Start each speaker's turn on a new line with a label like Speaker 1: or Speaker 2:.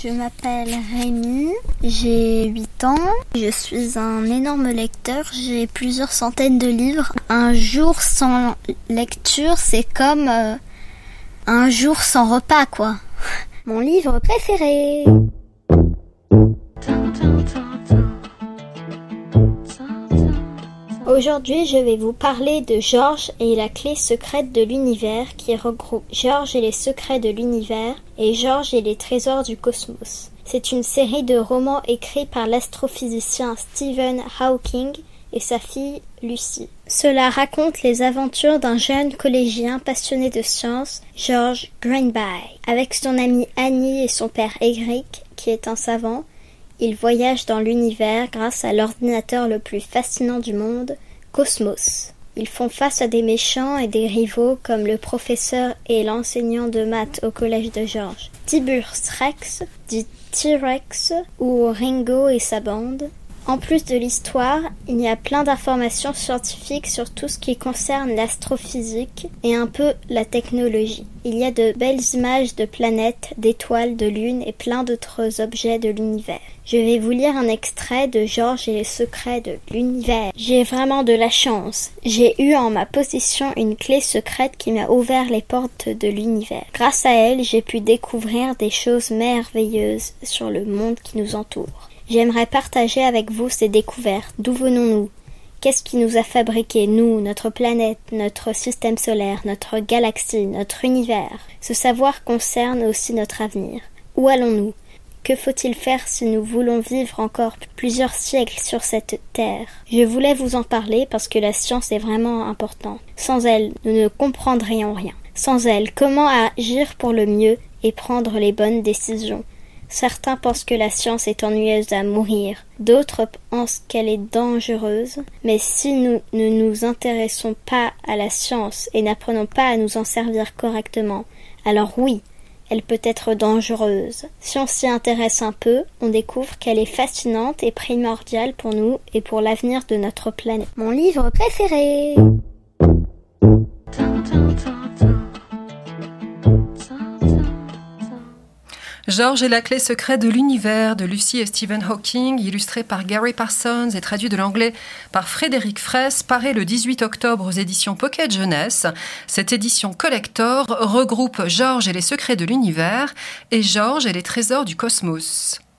Speaker 1: Je m'appelle Rémi, j'ai 8 ans, je suis un énorme lecteur, j'ai plusieurs centaines de livres. Un jour sans lecture, c'est comme euh, un jour sans repas, quoi. Mon livre préféré. Aujourd'hui, je vais vous parler de Georges et la clé secrète de l'univers qui regroupe Georges et les secrets de l'univers et Georges et les trésors du cosmos. C'est une série de romans écrits par l'astrophysicien Stephen Hawking et sa fille Lucie. Cela raconte les aventures d'un jeune collégien passionné de science, George Greenby. Avec son amie Annie et son père Eric, qui est un savant, ils voyagent dans l'univers grâce à l'ordinateur le plus fascinant du monde, Cosmos. Ils font face à des méchants et des rivaux comme le professeur et l'enseignant de maths au collège de Georges, Tiburce Rex, dit T-Rex, ou Ringo et sa bande. En plus de l'histoire, il y a plein d'informations scientifiques sur tout ce qui concerne l'astrophysique et un peu la technologie. Il y a de belles images de planètes, d'étoiles, de lunes et plein d'autres objets de l'univers. Je vais vous lire un extrait de Georges et les secrets de l'univers. J'ai vraiment de la chance. J'ai eu en ma possession une clé secrète qui m'a ouvert les portes de l'univers. Grâce à elle, j'ai pu découvrir des choses merveilleuses sur le monde qui nous entoure. J'aimerais partager avec vous ces découvertes. D'où venons-nous? Qu'est-ce qui nous a fabriqués, nous, notre planète, notre système solaire, notre galaxie, notre univers? Ce savoir concerne aussi notre avenir. Où allons-nous? Que faut-il faire si nous voulons vivre encore plusieurs siècles sur cette terre? Je voulais vous en parler parce que la science est vraiment importante. Sans elle, nous ne comprendrions rien. Sans elle, comment agir pour le mieux et prendre les bonnes décisions? Certains pensent que la science est ennuyeuse à mourir, d'autres pensent qu'elle est dangereuse, mais si nous ne nous intéressons pas à la science et n'apprenons pas à nous en servir correctement, alors oui, elle peut être dangereuse. Si on s'y intéresse un peu, on découvre qu'elle est fascinante et primordiale pour nous et pour l'avenir de notre planète. Mon livre préféré.
Speaker 2: Georges et la clé secrète de l'univers de Lucie et Stephen Hawking, illustré par Gary Parsons et traduit de l'anglais par Frédéric Fraisse, paraît le 18 octobre aux éditions Pocket Jeunesse. Cette édition collector regroupe Georges et les secrets de l'univers et Georges et les trésors du cosmos.